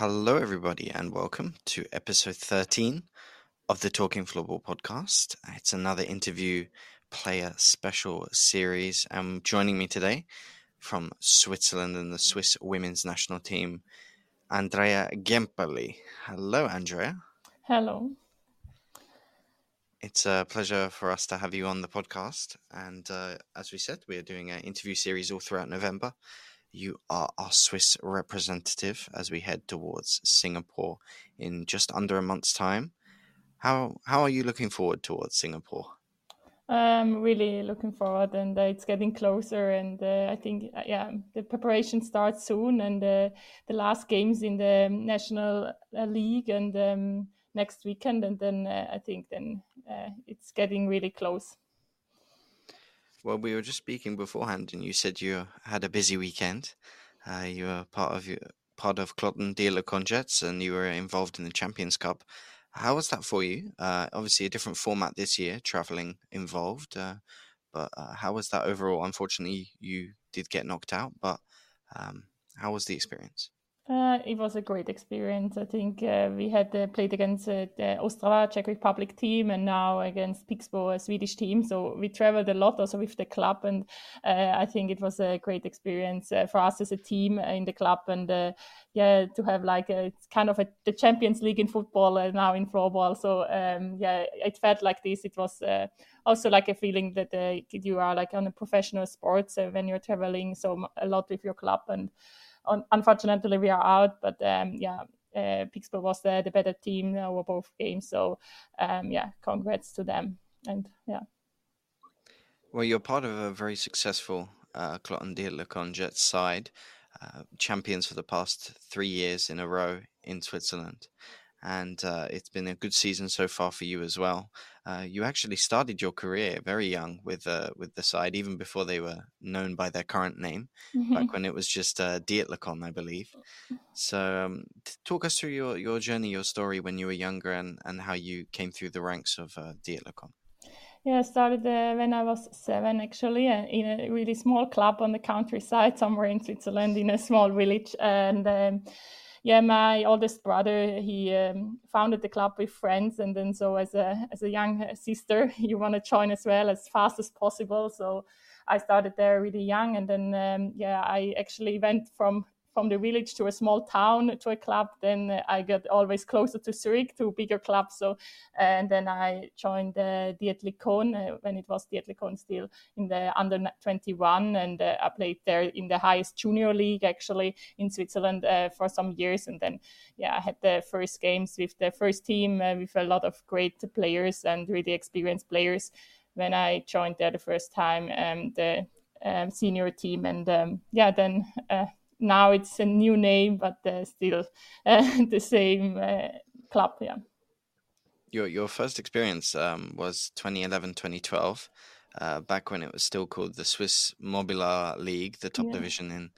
Hello, everybody, and welcome to episode 13 of the Talking Floorball podcast. It's another interview player special series. And joining me today from Switzerland and the Swiss women's national team, Andrea Gämperli. Hello, Andrea. Hello. It's a pleasure for us to have you on the podcast. And uh, as we said, we are doing an interview series all throughout November. You are our Swiss representative as we head towards Singapore in just under a month's time. How how are you looking forward towards Singapore? I'm really looking forward, and uh, it's getting closer. And uh, I think, uh, yeah, the preparation starts soon, and uh, the last games in the national uh, league, and um, next weekend, and then uh, I think then it's getting really close. Well, we were just speaking beforehand, and you said you had a busy weekend. Uh, you were part of part of Kloten Dietlikon Jets, and you were involved in the Champions Cup. How was that for you? Uh, obviously, a different format this year, traveling involved. Uh, but uh, how was that overall? Unfortunately, you did get knocked out, but um, how was the experience? Uh, it was a great experience. I think uh, we had uh, played against uh, the Ostrava Czech Republic team and now against Pixbo, a Swedish team. So we traveled a lot also with the club, and uh, I think it was a great experience uh, for us as a team in the club. And yeah, to have like a, it's kind of a, the Champions League in football now in floorball. So um, yeah, it felt like this. It was also like a feeling that you are like on a professional sports when you're traveling so a lot with your club and unfortunately, we are out, but um, yeah, uh, was the, the better team over both games. So um, yeah, congrats to them. And yeah. Well, you're part of a very successful uh, Kloten Dietlikon Jets side, uh, champions for the past three years in a row in Switzerland and uh, it's been a good season so far for you as well. Uh, you actually started your career very young with uh, with the side, even before they were known by their current name, mm-hmm. back when it was just uh, Dietlikon, I believe. So, um, talk us through your, your journey, your story when you were younger, and, and how you came through the ranks of uh, Dietlikon. Yeah, I started uh, when I was seven, actually, uh, in a really small club on the countryside somewhere in Switzerland, in a small village, and. Um, yeah, my oldest brother he um, founded the club with friends, and then so as a as a young sister, you want to join as well as fast as possible. So I started there really young, and then um, yeah, I actually went from from the village to a small town to a club. Then I got always closer to Zurich to bigger clubs. So and then I joined the Dietlikon uh, when it was Dietlikon still in the under 21, and uh, I played there in the highest junior league actually in Switzerland uh, for some years. And then yeah, I had the first games with the first team uh, with a lot of great players and really experienced players. When I joined there the first time, um, the um, senior team, and um, yeah, then uh, now it's a new name, but uh, still uh, the same uh, club. Yeah. Your your first experience um, was 2011, 2012, uh, back when it was still called the Swiss Mobiliar League, the top yeah. division in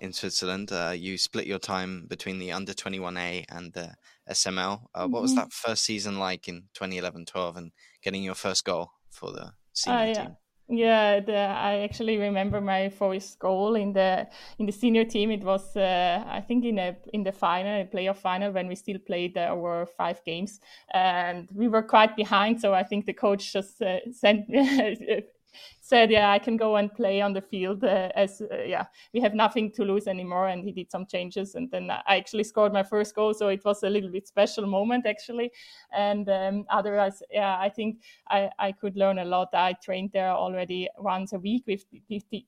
in Switzerland. Uh, you split your time between the under 21A and the SML. Uh, mm-hmm. What was mm-hmm. that first season like in 2011, 12, and getting your first goal for the senior yeah. team? Yeah, the, I actually remember my first goal in the in the senior team. It was uh, I think in a in the final, a playoff final, when we still played uh, over five games, and we were quite behind. So I think the coach just uh, sent said, "Yeah, I can go and play on the field uh, as uh, yeah, we have nothing to lose anymore." And he did some changes, and then I actually scored my first goal. So it was a little bit special moment actually. And um, otherwise, yeah, I think I, I could learn a lot. I trained there already once a week with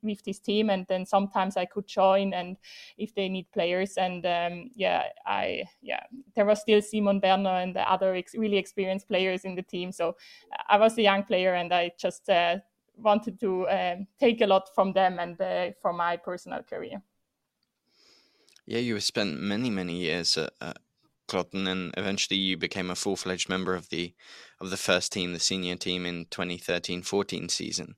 with this team, and then sometimes I could join and if they need players. And um, yeah, I yeah, there was still Simone Berner and the other ex- really experienced players in the team. So I was a young player, and I just uh, wanted to um, take a lot from them and uh, from my personal career. Yeah, you spent many many years at, at Kloten, and eventually you became a full fledged member of the of the first team, the senior team in 2013-14 season.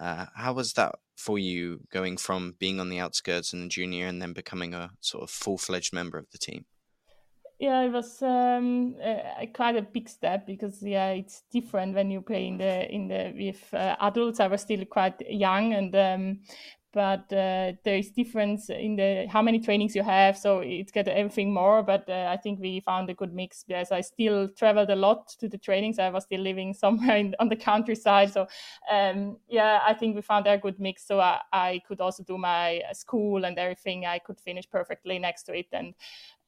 Uh, how was that for you, going from being on the outskirts and the junior, and then becoming a sort of full fledged member of the team? Yeah it was um, uh, quite a big step because yeah it's different when you play in the in the with uh, adults i was still quite young and um, but uh, there is difference in the how many trainings you have so it's got everything more but uh, i think we found a good mix. Because i still traveled a lot to the trainings. I was still living somewhere in, on the countryside so um, yeah i think we found a good mix so I, I could also do my school and everything. I could finish perfectly next to it and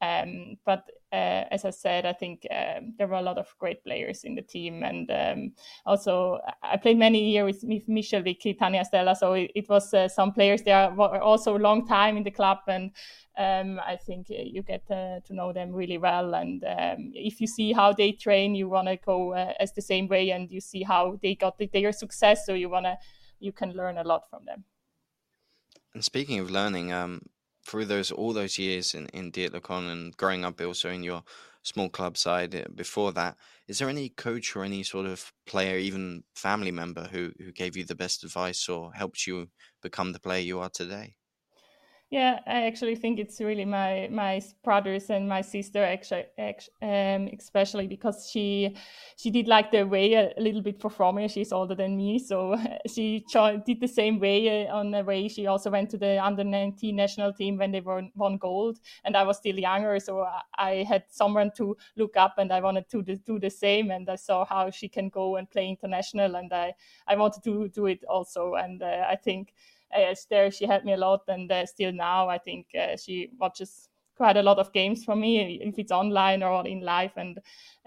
um, but uh, as I said, I think uh, there were a lot of great players in the team, and um, also I played many years with, Michelle Wiki, Tanja Stella, so it, it was uh, some players there were also a long time in the club, and um, I think you get uh, to know them really well. And um, if you see how they train, you want to go uh, as the same way, and you see how they got the, their success, so you want to you can learn a lot from them. And speaking of learning, um, through those all those years in in Dietlikon and growing up also in your small club side uh, before that, is there any coach or any sort of player, even family member, who who gave you the best advice or helped you become the player you are today? Yeah, I actually think it's really my my brothers and my sister actually, um, especially because she she did like the way a, little bit for me. She's older than me, so she did the same way uh, on the way. She also went to the under 19 national team when they won, won gold, and I was still younger, so I had someone to look up, and I wanted to do the same. And I saw how she can go and play international, and I I wanted to do it also. And uh, I think there she helped me a lot, and uh, still now I think uh, she watches quite a lot of games for me if it's online or in live, and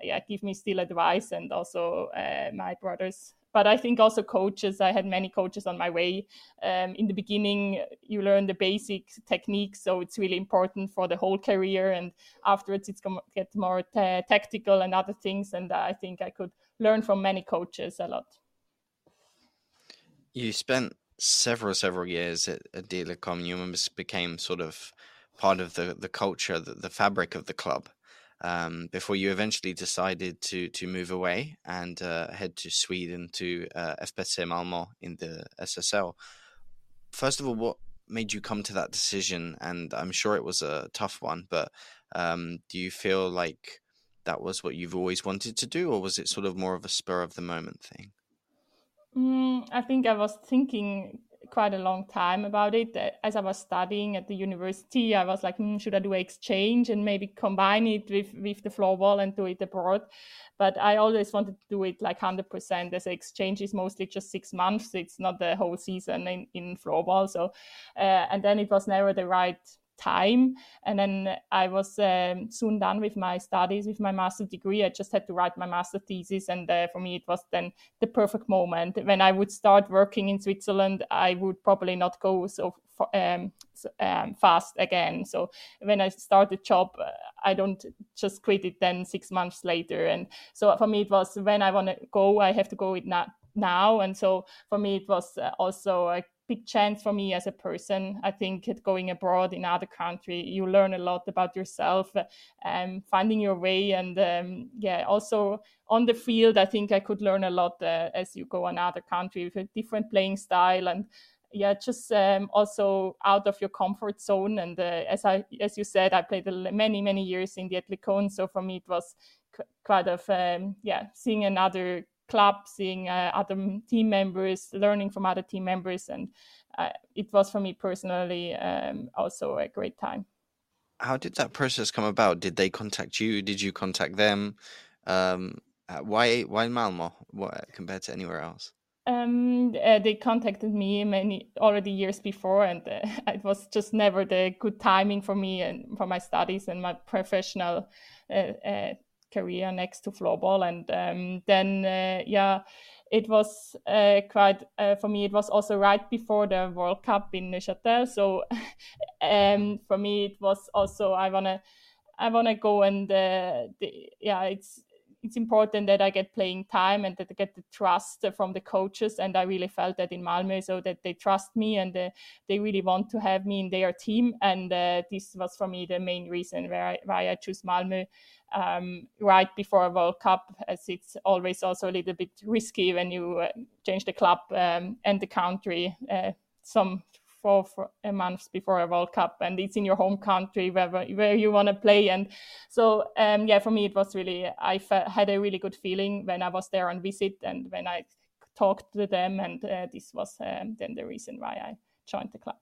yeah, give me still advice and also my brothers but I think also coaches. I had many coaches on my way. Um, in the beginning, you learn the basic techniques, so it's really important for the whole career. And afterwards, it's to get more t- tactical and other things. And I think I could learn from many coaches a lot. You spent several several years at, at Dietlikon, you almost became sort of part of the the culture, the, the fabric of the club. Um, before you eventually decided to to move away and uh, head to Sweden to uh, FBC Malmö in the SSL. First of all, what made you come to that decision? And I'm sure it was a tough one, but um, do you feel like that was what you've always wanted to do, or was it sort of more of a spur of the moment thing? Mm, I think I was thinking quite a long time about it. As I was studying at the university, I was like, mm, should I do exchange and maybe combine it with, with the floorball and do it abroad? But I always wanted to do it like 100% as exchange is mostly just six months. It's not the whole season in, in floorball. So, uh, and then it was never the right time. And then I was um, soon done with my studies, with my master degree. I just had to write my master thesis. And uh, for me, it was then the perfect moment. When I would start working in Switzerland, I would probably not go so um, um, fast again. So when I start a job, uh, I don't just quit it then six months later. And so for me, it was when I want to go, I have to go it now now and so for me it was uh, also a big chance for me as a person. I think going abroad in other country, you learn a lot about yourself, um, finding your way, and um, yeah, also on the field, I think I could learn a lot uh, as you go another country with a different playing style and yeah, just um, also out of your comfort zone. And uh, as I, as you said, I played many, many years in the Dietlikon, so for me it was quite of um, yeah, seeing another club, seeing uh, other team members, learning from other team members, and uh, it was for me personally um, also a great time. How did that process come about? Did they contact you? Did you contact them? Um, uh, why why Malmö what, compared to anywhere else? Um, uh, they contacted me many already years before, and uh, it was just never the good timing for me and for my studies and my professional uh, uh career next to floorball. And um, then, uh, yeah, it was uh, quite uh, for me. It was also right before the World Cup in Neuchâtel. So um, for me, it was also I wanna I wanna go and uh, the, yeah, it's it's important that I get playing time and that I get the trust from the coaches. And I really felt that in Malmö, so that they trust me and uh, they really want to have me in their team. And uh, this was for me the main reason I, why I choose Malmö um, right before a World Cup, as it's always also a little bit risky when you uh, change the club um, and the country uh, four, months before a World Cup, and it's in your home country where where you want to play. And so, um, yeah, for me it was really I had a really good feeling when I was there on visit and when I talked to them, and uh, this was um, then the reason why I joined the club.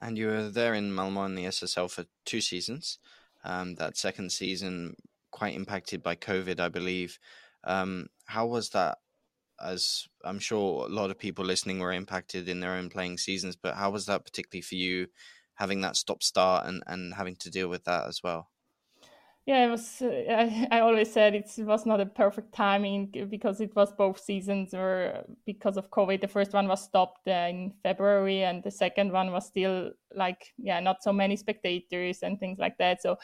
And you were there in Malmö in the SSL for two seasons. Um, that second season, quite impacted by COVID, I believe. Um, how was that? As I'm sure a lot of people listening were impacted in their own playing seasons, but how was that particularly for you, having that stop start and, and having to deal with that as well? yeah, it was. Uh, I, I always said it was not a perfect timing because it was both seasons were because of COVID. The first one was stopped in February, and the second one was still like yeah, not so many spectators and things like that. So,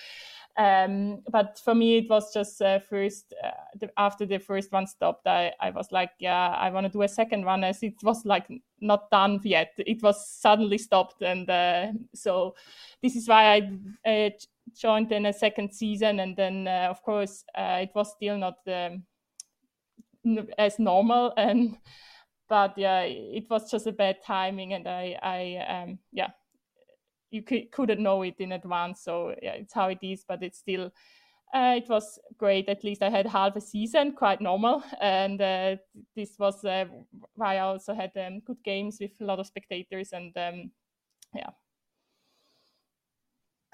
um, but for me, it was just uh, first uh, the, after the first one stopped, I I was like yeah, I want to do a second one as it was like not done yet. It was suddenly stopped, and uh, so this is why I uh, joined in a second season, and then uh, of course uh, it was still not um, as normal, and but yeah, it was just a bad timing, and I I um, yeah, you c- couldn't know it in advance, so yeah, it's how it is, but it's still. Uh, it was great. At least I had half a season, quite normal, and uh, this was uh, why I also had um, good games with a lot of spectators, and um, yeah,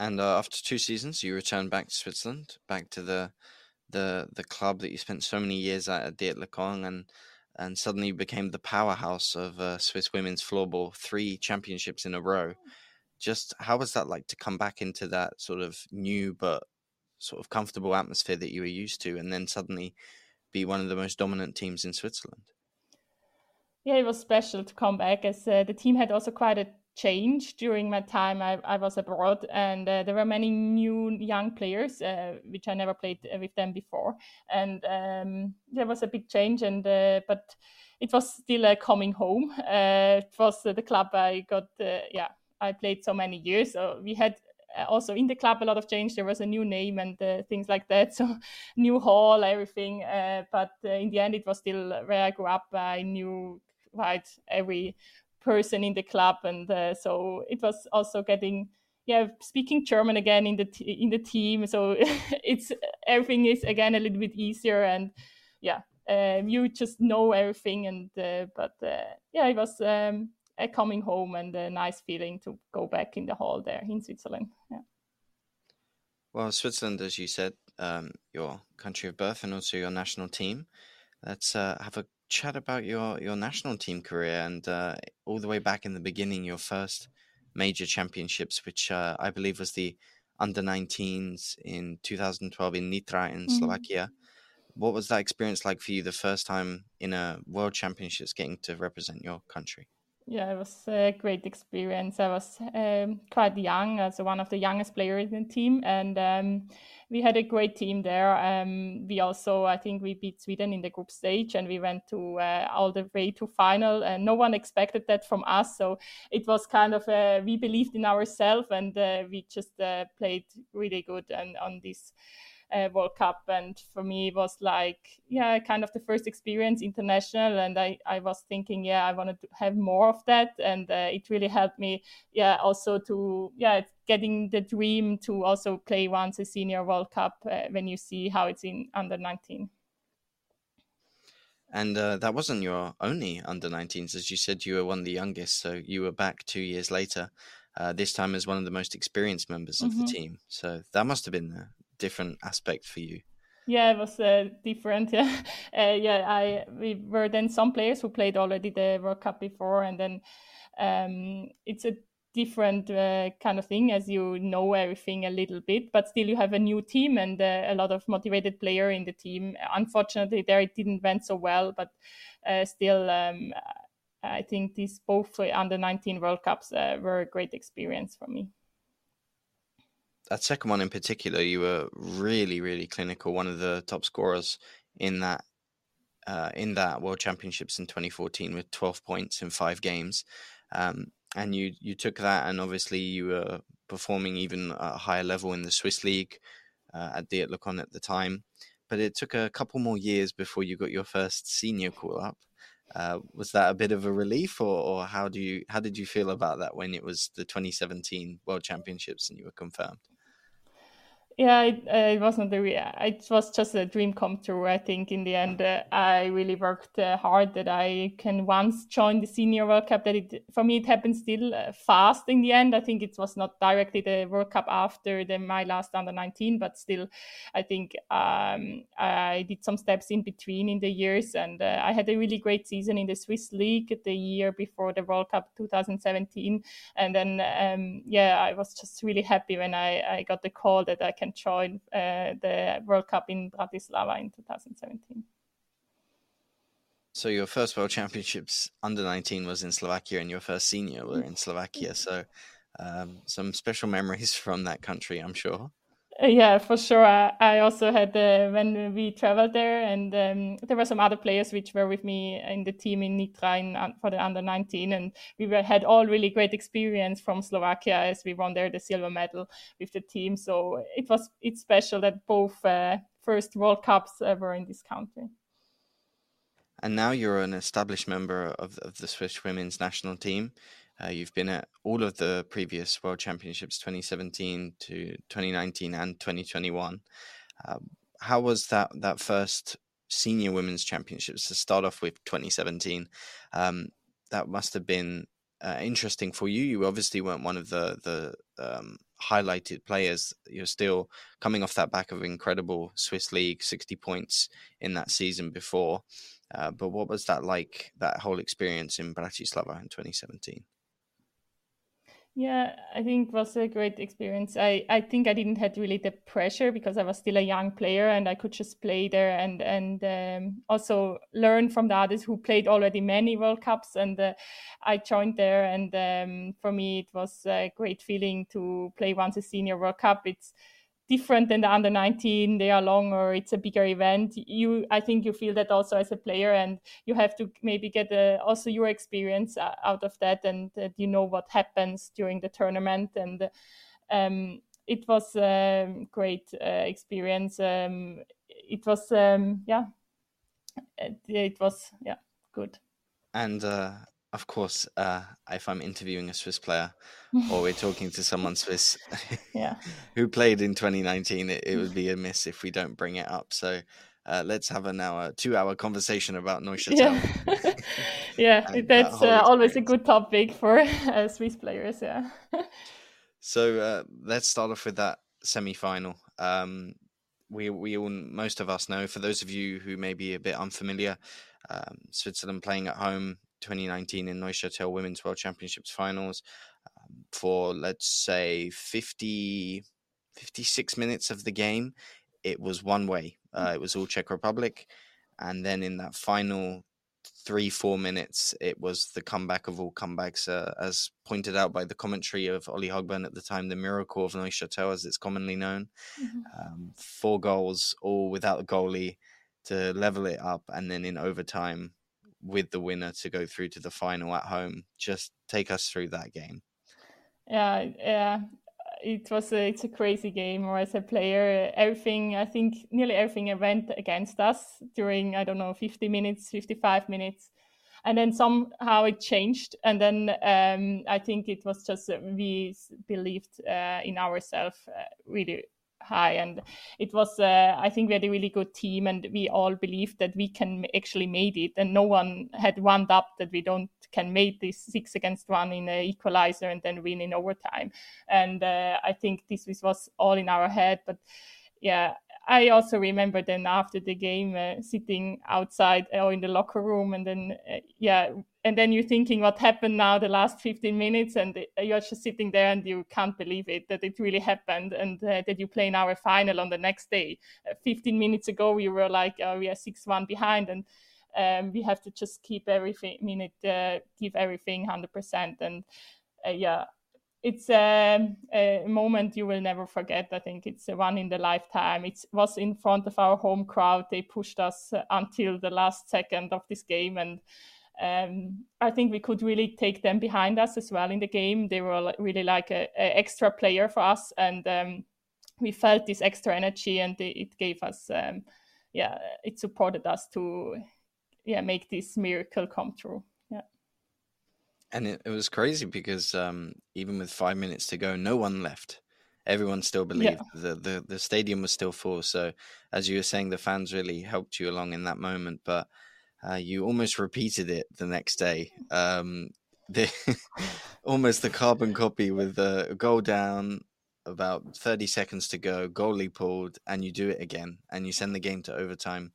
and uh, after two seasons, you returned back to Switzerland, back to the the the club that you spent so many years at, at Dietlikon, and and suddenly became the powerhouse of uh, Swiss women's floorball, three championships in a row. Just how was that like to come back into that sort of new but sort of comfortable atmosphere that you were used to, and then suddenly be one of the most dominant teams in Switzerland? Yeah, it was special to come back as uh, the team had also quite a change during my time I, I was abroad, and uh, there were many new young players, uh, which I never played uh, with them before, and um, there was a big change. And uh, but it was still a coming home. Uh, it was the club I got. Uh, yeah, I played so many years. So we had also in the club a lot of change. There was a new name and things like that. So new hall, everything. but in the end, it was still where I grew up. I knew quite every person in the club, and uh, so it was also getting yeah speaking German again in the t- in the team. So it's everything is again a little bit easier, and yeah, um, you just know everything. And uh, but uh, yeah, it was um, a coming home and a nice feeling to go back in the hall there in Switzerland. Yeah. Well, Switzerland, as you said, um, your country of birth and also your national team. Let's uh, have a chat about your your national team career and uh, all the way back in the beginning, your first major championships, which uh, I believe was the under 19s in 2012 in Nitra in mm-hmm. Slovakia. What was that experience like for you the first time in a world championships getting to represent your country? Yeah, it was a great experience. I was um, quite young, as one of the youngest players in the team, and um, we had a great team there. Um, we also, I think, we beat Sweden in the group stage, and we went to uh, all the way to final. And no one expected that from us, so it was kind of we believed in ourselves, and uh, we just uh, played really good and on this uh, World Cup. And for me, it was like, yeah, kind of the first experience international. And I, I was thinking, yeah, I wanted to have more of that. And uh, it really helped me, yeah, also to, yeah, getting the dream to also play once a senior World Cup uh, when you see how it's in under 19. And uh, that wasn't your only under 19s. As you said, you were one of the youngest. So you were back two years later, uh, this time as one of the most experienced members of mm-hmm. the team. So that must have been different aspect for you? Yeah, it was uh, different. Yeah, uh, yeah. I we were then some players who played already the World Cup before, and then um, it's a different uh, kind of thing as you know everything a little bit, but still you have a new team and uh, a lot of motivated player in the team. Unfortunately, there it didn't went so well, but uh, still. Um, I think these both under 19 World Cups uh, were a great experience for me that second one in particular, you were really, really clinical. One of the top scorers in that uh, in that World Championships in 2014 with 12 points in five games, um, and you you took that, and obviously you were performing even at a higher level in the Swiss league uh, at Dietlikon at the time. But it took a couple more years before you got your first senior call up. Uh, was that a bit of a relief, or, or how do you how did you feel about that when it was the 2017 World Championships and you were confirmed? Yeah, it, uh, it wasn't a re- it was just a dream come true. I think in the end, uh, I really worked uh, hard that I can once join the senior World Cup. That it for me it happened still uh, fast in the end. I think it was not directly the World Cup after the my last under nineteen, but still, I think um, I did some steps in between in the years, and uh, I had a really great season in the Swiss League the year before the World Cup 2017, and then um, yeah, I was just really happy when I I got the call that I can join uh, the World Cup in Bratislava in 2017. So your first World Championships under 19 was in Slovakia, and your first senior were in Slovakia. So um, some special memories from that country, I'm sure. Uh, yeah, for sure. I, also had uh, when we traveled there, and um, there were some other players which were with me in the team in Nitra in, for the under 19, and we were, had all really great experience from Slovakia as we won there the silver medal with the team. So it was it's special that both uh, first World Cups ever in this country. And now you're an established member of, of the Swiss women's national team. Uh, you've been at all of the previous World Championships, 2017 to 2019 and 2021. Uh, how was that that first senior women's championships to start off with 2017? Um, that must have been uh, interesting for you. You obviously weren't one of the the um, highlighted players. You're still coming off that back of incredible Swiss league, 60 points in that season before. Uh, but what was that like? That whole experience in Bratislava in 2017? Yeah, I think was a great experience. I, I think I didn't have really the pressure because I was still a young player and I could just play there and and um, also learn from the others who played already many World Cups. And uh, I joined there, and um, for me it was a great feeling to play once a senior World Cup. It's different than the under 19 they are longer it's a bigger event. You i think you feel that also as a player and you have to maybe get a, also your experience uh, out of that and that you know what happens during the tournament and um, it was a great uh, experience. Um, it was um, yeah. It, it, was yeah good. And uh, of course, uh, if I'm interviewing a Swiss player or we're talking to someone Swiss yeah. who played in 2019, it, it, would be a miss if we don't bring it up. So uh, let's have an hour, two hour conversation about Neuchâtel. Yeah, yeah that's that uh, always a good topic for uh, Swiss players. Yeah. so uh, let's start off with that semi final. Um, we we all most of us know. For those of you who may be a bit unfamiliar, um, Switzerland playing at home 2019 in Neuchâtel Women's World Championships finals um, for, let's say, 50, 56 minutes of the game. It was one way, uh, mm. it was all Czech Republic. And then in that final three, four minutes, it was the comeback of all comebacks, uh, as pointed out by the commentary of Ollie Hogburn at the time, the miracle of Neuchâtel, as it's commonly known. Mm-hmm. Um, four goals, all without a goalie to level it up. And then in overtime, with the winner to go through to the final at home. Just take us through that game. Yeah, yeah. It was a, it's a crazy game. Or as a player, everything I think nearly everything went against us during I don't know 50 minutes, 55 minutes, and then somehow it changed. And then um, I think it was just we believed uh, in ourselves uh, really high. And it was uh, i think we had a really good team and we all believed that we can actually made it. And no one had wound up that we don't can make this six against one in an equalizer and then win in overtime. And uh, i think this was all in our head but yeah I also remember then after the game uh, sitting outside or in the locker room, and then uh, yeah, and then you're thinking what happened now the last 15 minutes, and uh, you're just sitting there and you can't believe it that it really happened, and uh, that you play in our final on the next day. Uh, 15 minutes ago, we were like we are six one behind, and um, we have to just keep everything minute, uh, give everything 100%, and yeah it's a, a, moment you will never forget. I think it's a one in the lifetime. It was in front of our home crowd. They pushed us until the last second of this game, and um, I think we could really take them behind us as well in the game. They were really like a, a extra player for us, and um, we felt this extra energy, and it gave us, um, yeah, it supported us to, yeah, make this miracle come true and it, it was crazy because um, even with five minutes to go, no one left. everyone still believed yeah. the, the the stadium was still full. So as you were saying, the fans really helped you along in that moment, but. Uh, you almost repeated it the next day. Um, the almost the carbon copy with a goal down, about 30 seconds to go, goalie pulled, and you do it again, and you send the game to overtime.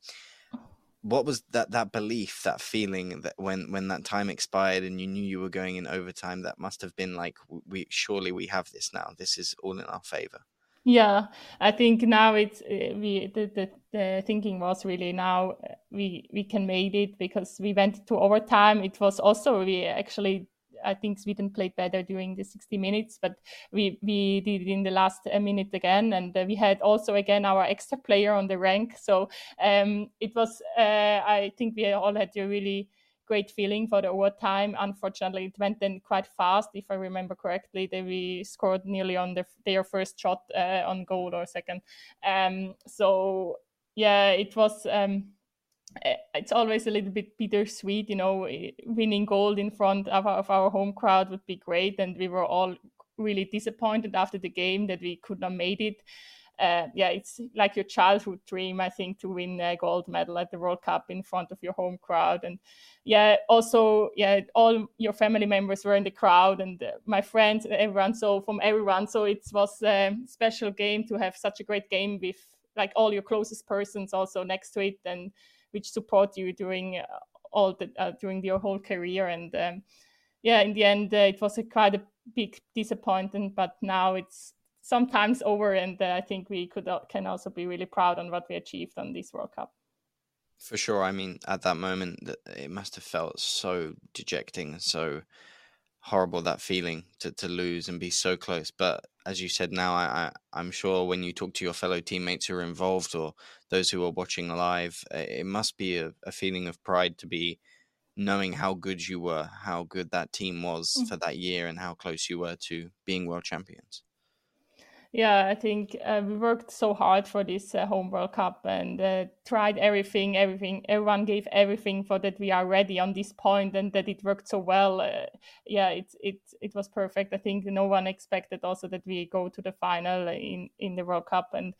What was that that belief, that feeling that when when that time expired and you knew you were going in overtime, that must have been like, we surely we have this now. This is all in our favor. Yeah, I think now it's uh, we the, the, the thinking was really now uh, we we can make it because we went to overtime. It was also we actually I think Sweden played better during the 60 minutes, but we we did it in the last uh, minute again, and uh, we had also again our extra player on the rank. So um, it was uh, I think we all had a really great feeling for the overtime. Unfortunately, it went then quite fast. If I remember correctly, they we scored nearly on the, their first shot uh, on goal or second. Um, so yeah, it was. Um, it's always a little bit bittersweet, you know, eh, winning gold in front of our, of our home crowd would be great. And we were all really disappointed after the game that we could not made it. Uh, yeah, it's like your childhood dream, I think, to win a gold medal at the World Cup in front of your home crowd. And yeah, also, yeah, all your family members were in the crowd and uh, my friends, everyone. So from everyone, so it was a special game to have such a great game with like all your closest persons also next to it and which support you during uh, all the uh, during your whole career. And um, yeah, in the end, uh, it was a quite a big disappointment, but now it's sometimes over, and I think we could can also be really proud on what we achieved on this World Cup. For sure. I mean, at that moment, it must have felt so dejecting, so horrible that feeling to, to lose and be so close. But as you said now, I, I, am sure when you talk to your fellow teammates who are involved or those who are watching live, it must be a, a feeling of pride to be knowing how good you were, how good that team was mm-hmm. for that year, and how close you were to being world champions yeah, I think uh, we worked so hard for this uh, home World Cup and uh, tried everything, everything. Everyone gave everything for that we are ready on this point and that it worked so well. Uh, yeah, it it it was perfect. I think no one expected also that we go to the final in in the World Cup and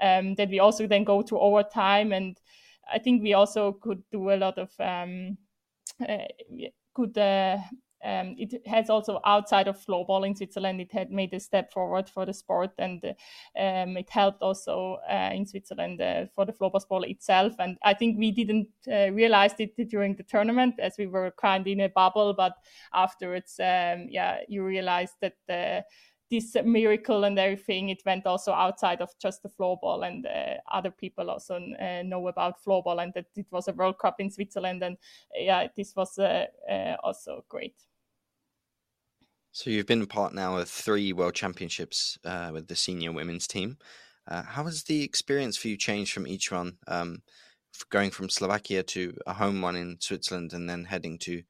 um, that we also then go to overtime. And I think we also could do a lot of um, good uh, um, it has also outside of floorball in Switzerland, it had made a step forward for the sport, and um, it helped also uh, in Switzerland uh, for the floorball itself. And I think we didn't uh, realize it during the tournament as we were kind of in a bubble, but afterwards, um, yeah, you realize that this miracle and everything it went also outside of just the floorball and uh, other people also uh, know about floorball and that it was a world cup in switzerland and yeah this was uh, also great so you've been part now of three world championships uh, with the senior women's team. Uh, how has the experience for you changed from each one, um, going from Slovakia to a home one in Switzerland, and then heading to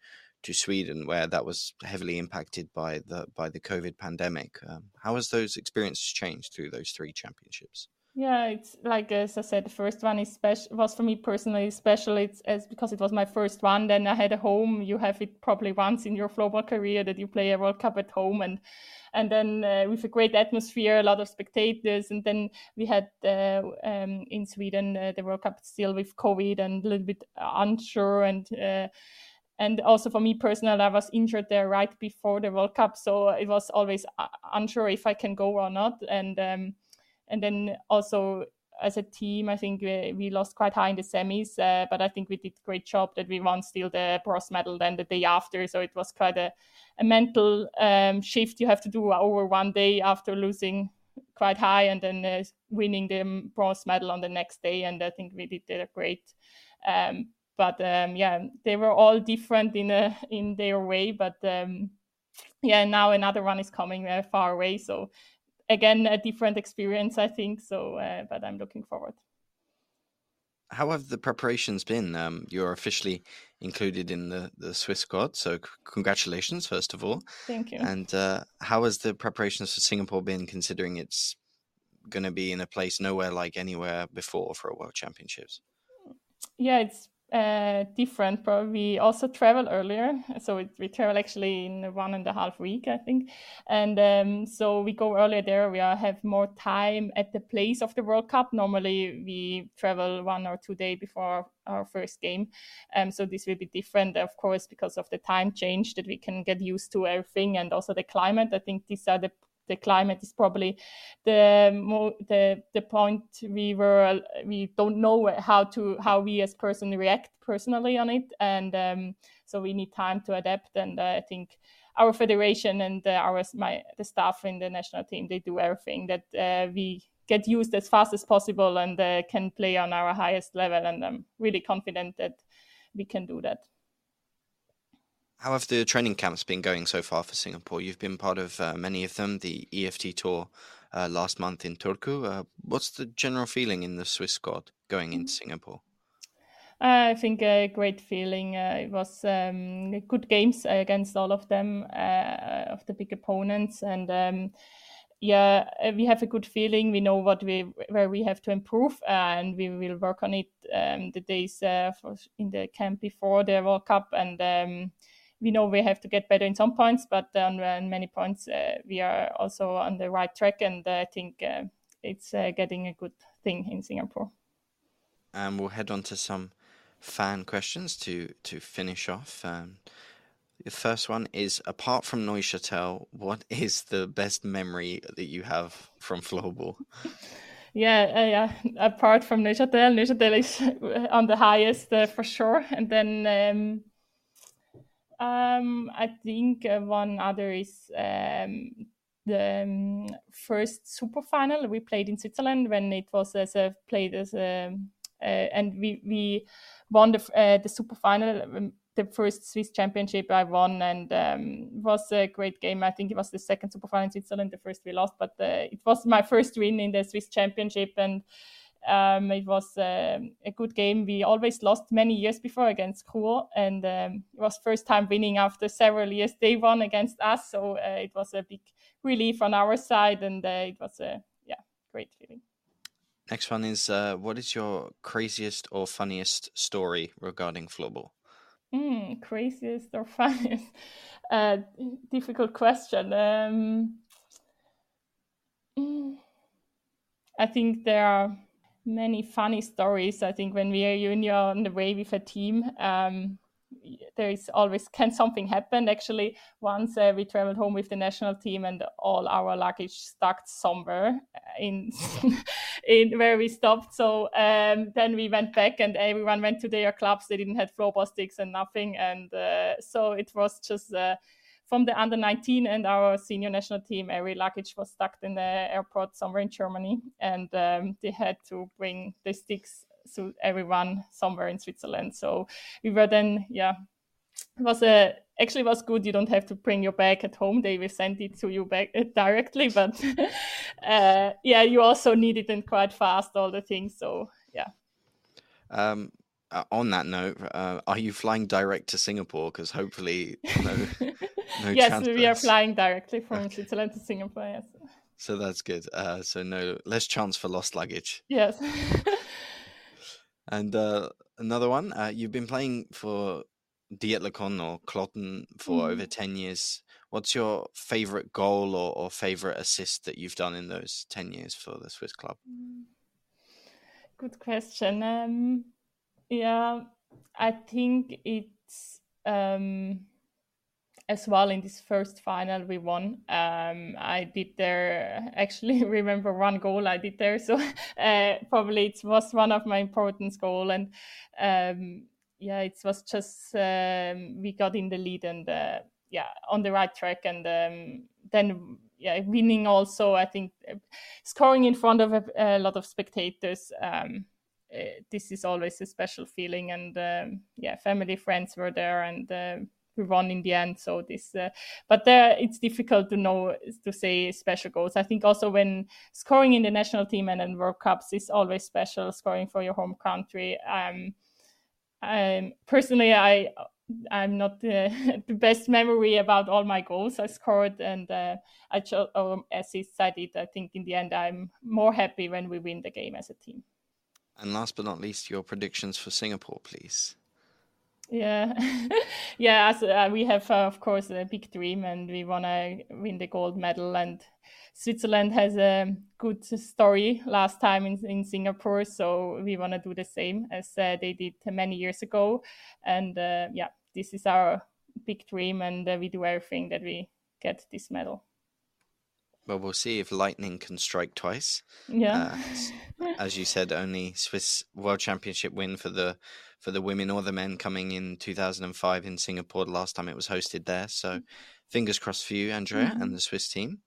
to Sweden, where that was heavily impacted by the by the COVID pandemic? Um, how has those experiences changed through those three championships? Yeah, it's like as I said, the first one is special was for me personally special. It's as because it was my first one. Then I had a home. You have it probably once in your floorball career that you play a World Cup at home, and and then uh, with a great atmosphere, a lot of spectators. And then we had uh, um, in Sweden uh, the World Cup still with COVID and a little bit unsure and. Uh, and also for me personally, I was injured there right before the World Cup, so it was always uh, unsure if I can go or not. And um, and then also as a team, I think we, we lost quite high in the semis, uh, but I think we did a great job that we won still the bronze medal then the day after. So it was quite a, a mental um, shift you have to do over one day after losing quite high and then uh, winning the bronze medal on the next day. And I think we did a great. Um, but um, yeah, they were all different in a, in their way. But um, yeah, now another one is coming uh, far away. So again a different experience i think so uh, but i'm looking forward. How have the preparations been? Um, you're officially included in the, the swiss squad so c- congratulations first of all. Thank you. And uh, how has the preparations for singapore been considering it's going to be in a place nowhere like anywhere before for a world championships? Yeah it's uh, different. But we also travel earlier, so we travel actually in one and a half week, I think, and um, so we go earlier there. We are, have more time at the place of the World Cup. Normally, we travel one or two days before our first game, um, so this will be different, of course, because of the time change that we can get used to everything and also the climate. I think these are the the climate is probably the the the point we were we don't know how to how we as person react personally on it. And um, so we need time to adapt. And uh, i think our federation and uh, our my the staff in the national team they do everything that uh, we get used as fast as possible and uh, can play on our highest level. And i'm really confident that we can do that how have the training camps been going so far for Singapore? You've been part of uh, many of them, the EFT tour uh, last month in Turku. Uh, what's the general feeling in the Swiss squad going into mm-hmm. Singapore? I think a great feeling. Uh, it was um, good games against all of them, uh, of the big opponents, and um, yeah, uh, we have a good feeling. We know what we where we have to improve, and we will work on it um, the days for, in the camp before the World Cup, and um, we know we have to get better in some points, but on, on many points uh, we are also on the right track, and I think uh, it's uh, getting a good thing in Singapore. And we'll head on to some fan questions to to finish off. Um, the first one is: apart from Neuchâtel, what is the best memory that you have from floorball? yeah, uh, yeah. Apart from Neuchâtel, Neuchâtel is on the highest uh, for sure, and then. Um, um, I think uh, one other is um, the um, first super final we played in Switzerland when it was as a played as a uh, and we we won the uh, the super final um, the first Swiss championship I won and um, was a great game. I think it was the second super final in Switzerland. The first we lost, but uh, it was my first win in the Swiss championship and um, it was uh, a good game. We always lost many years before against Chur, and um, it was first time winning after several years. They won against us, so uh, it was a big relief on our side, and uh, it was a yeah great feeling. Next one is uh, what is your craziest or funniest story regarding floorball? Mm, craziest or funniest? Uh, difficult question. Um, mm, I think there are many funny stories. I think when we are junior on the way with a team, um, there is always can something happen. Actually, once uh, we traveled home with the national team and all our luggage stuck somewhere in in where we stopped. So um, then we went back and everyone went to their clubs. They didn't have floorball sticks and nothing, and uh, so it was just. Uh, from the under 19 and our senior national team, every luggage was stuck in the airport somewhere in Germany, and um, they had to bring the sticks to everyone somewhere in Switzerland. So we were then, yeah, it was a actually was good. You don't have to bring your bag at home; they will send it to you back uh, directly. But uh, yeah, you also need it and quite fast all the things. So yeah. Um, uh, on that note, uh, are you flying direct to Singapore? Because hopefully, no, no yes, we are flying directly from Switzerland to Singapore. Yes. So that's good. Uh, so no less chance for lost luggage. Yes. and uh, another one, uh, you've been playing for Dietlikon or Kloten for mm. over mm-hmm. ten years. What's your favorite goal or, or favorite assist that you've done in those ten years for the Swiss club? Mm. Good question. Um, yeah, I think it's um, as well in this first final we won. Um, I did there actually remember one goal I did there, so uh, probably it was one of my important goal and um, yeah, it was just um, we got in the lead and uh, yeah on the right track and um, then yeah winning also I think uh, scoring in front of a, a lot of spectators. Um, uh, this is always a special feeling and um, yeah family friends were there and uh, we won in the end so this uh, but there it's difficult to know to say special goals. I think also when scoring in the national team and in world cups is always special scoring for your home country. Um, um personally i i'm not uh, the best memory about all my goals i scored and uh, i chose um, assists i did. I think in the end i'm more happy when we win the game as a team. And last but not least, your predictions for Singapore, please. Yeah, yeah. As uh, we have, uh, of course, a big dream, and we want to win the gold medal. And Switzerland has a good story last time in, in Singapore, so we want to do the same as uh, they did many years ago. And uh, yeah, this is our big dream, and uh, we do everything that we get this medal. Well, we'll see if lightning can strike twice. Yeah. Uh, as you said, only Swiss World Championship win for the for the women or the men coming in 2005 in Singapore. The last time it was hosted there. So, fingers crossed for you, Andrea, mm-hmm. and the Swiss team,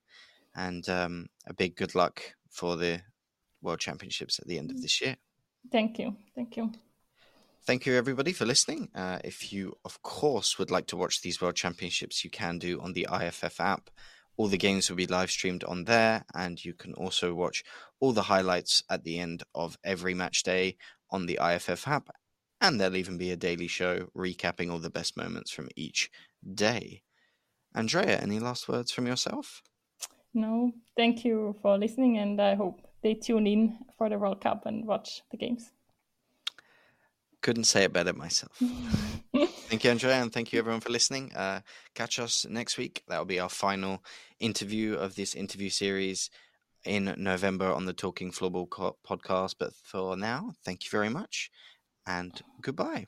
and um, a big good luck for the World Championships at the end of this year. Thank you. Thank you. Thank you, everybody, for listening. Uh, if you, of course, would like to watch these World Championships, you can do on the IFF app. All the games will be live streamed on there, and you can also watch all the highlights at the end of every match day on the IFF app. And there'll even be a daily show recapping all the best moments from each day. Andrea, any last words from yourself? No, thank you for listening, and I hope they tune in for the World Cup and watch the games. Couldn't say it better myself. thank you, Andrea, and thank you everyone for listening. Uh, catch us next week. That'll be our final interview of this interview series in November on the Talking Floorball podcast. But for now, thank you very much and goodbye.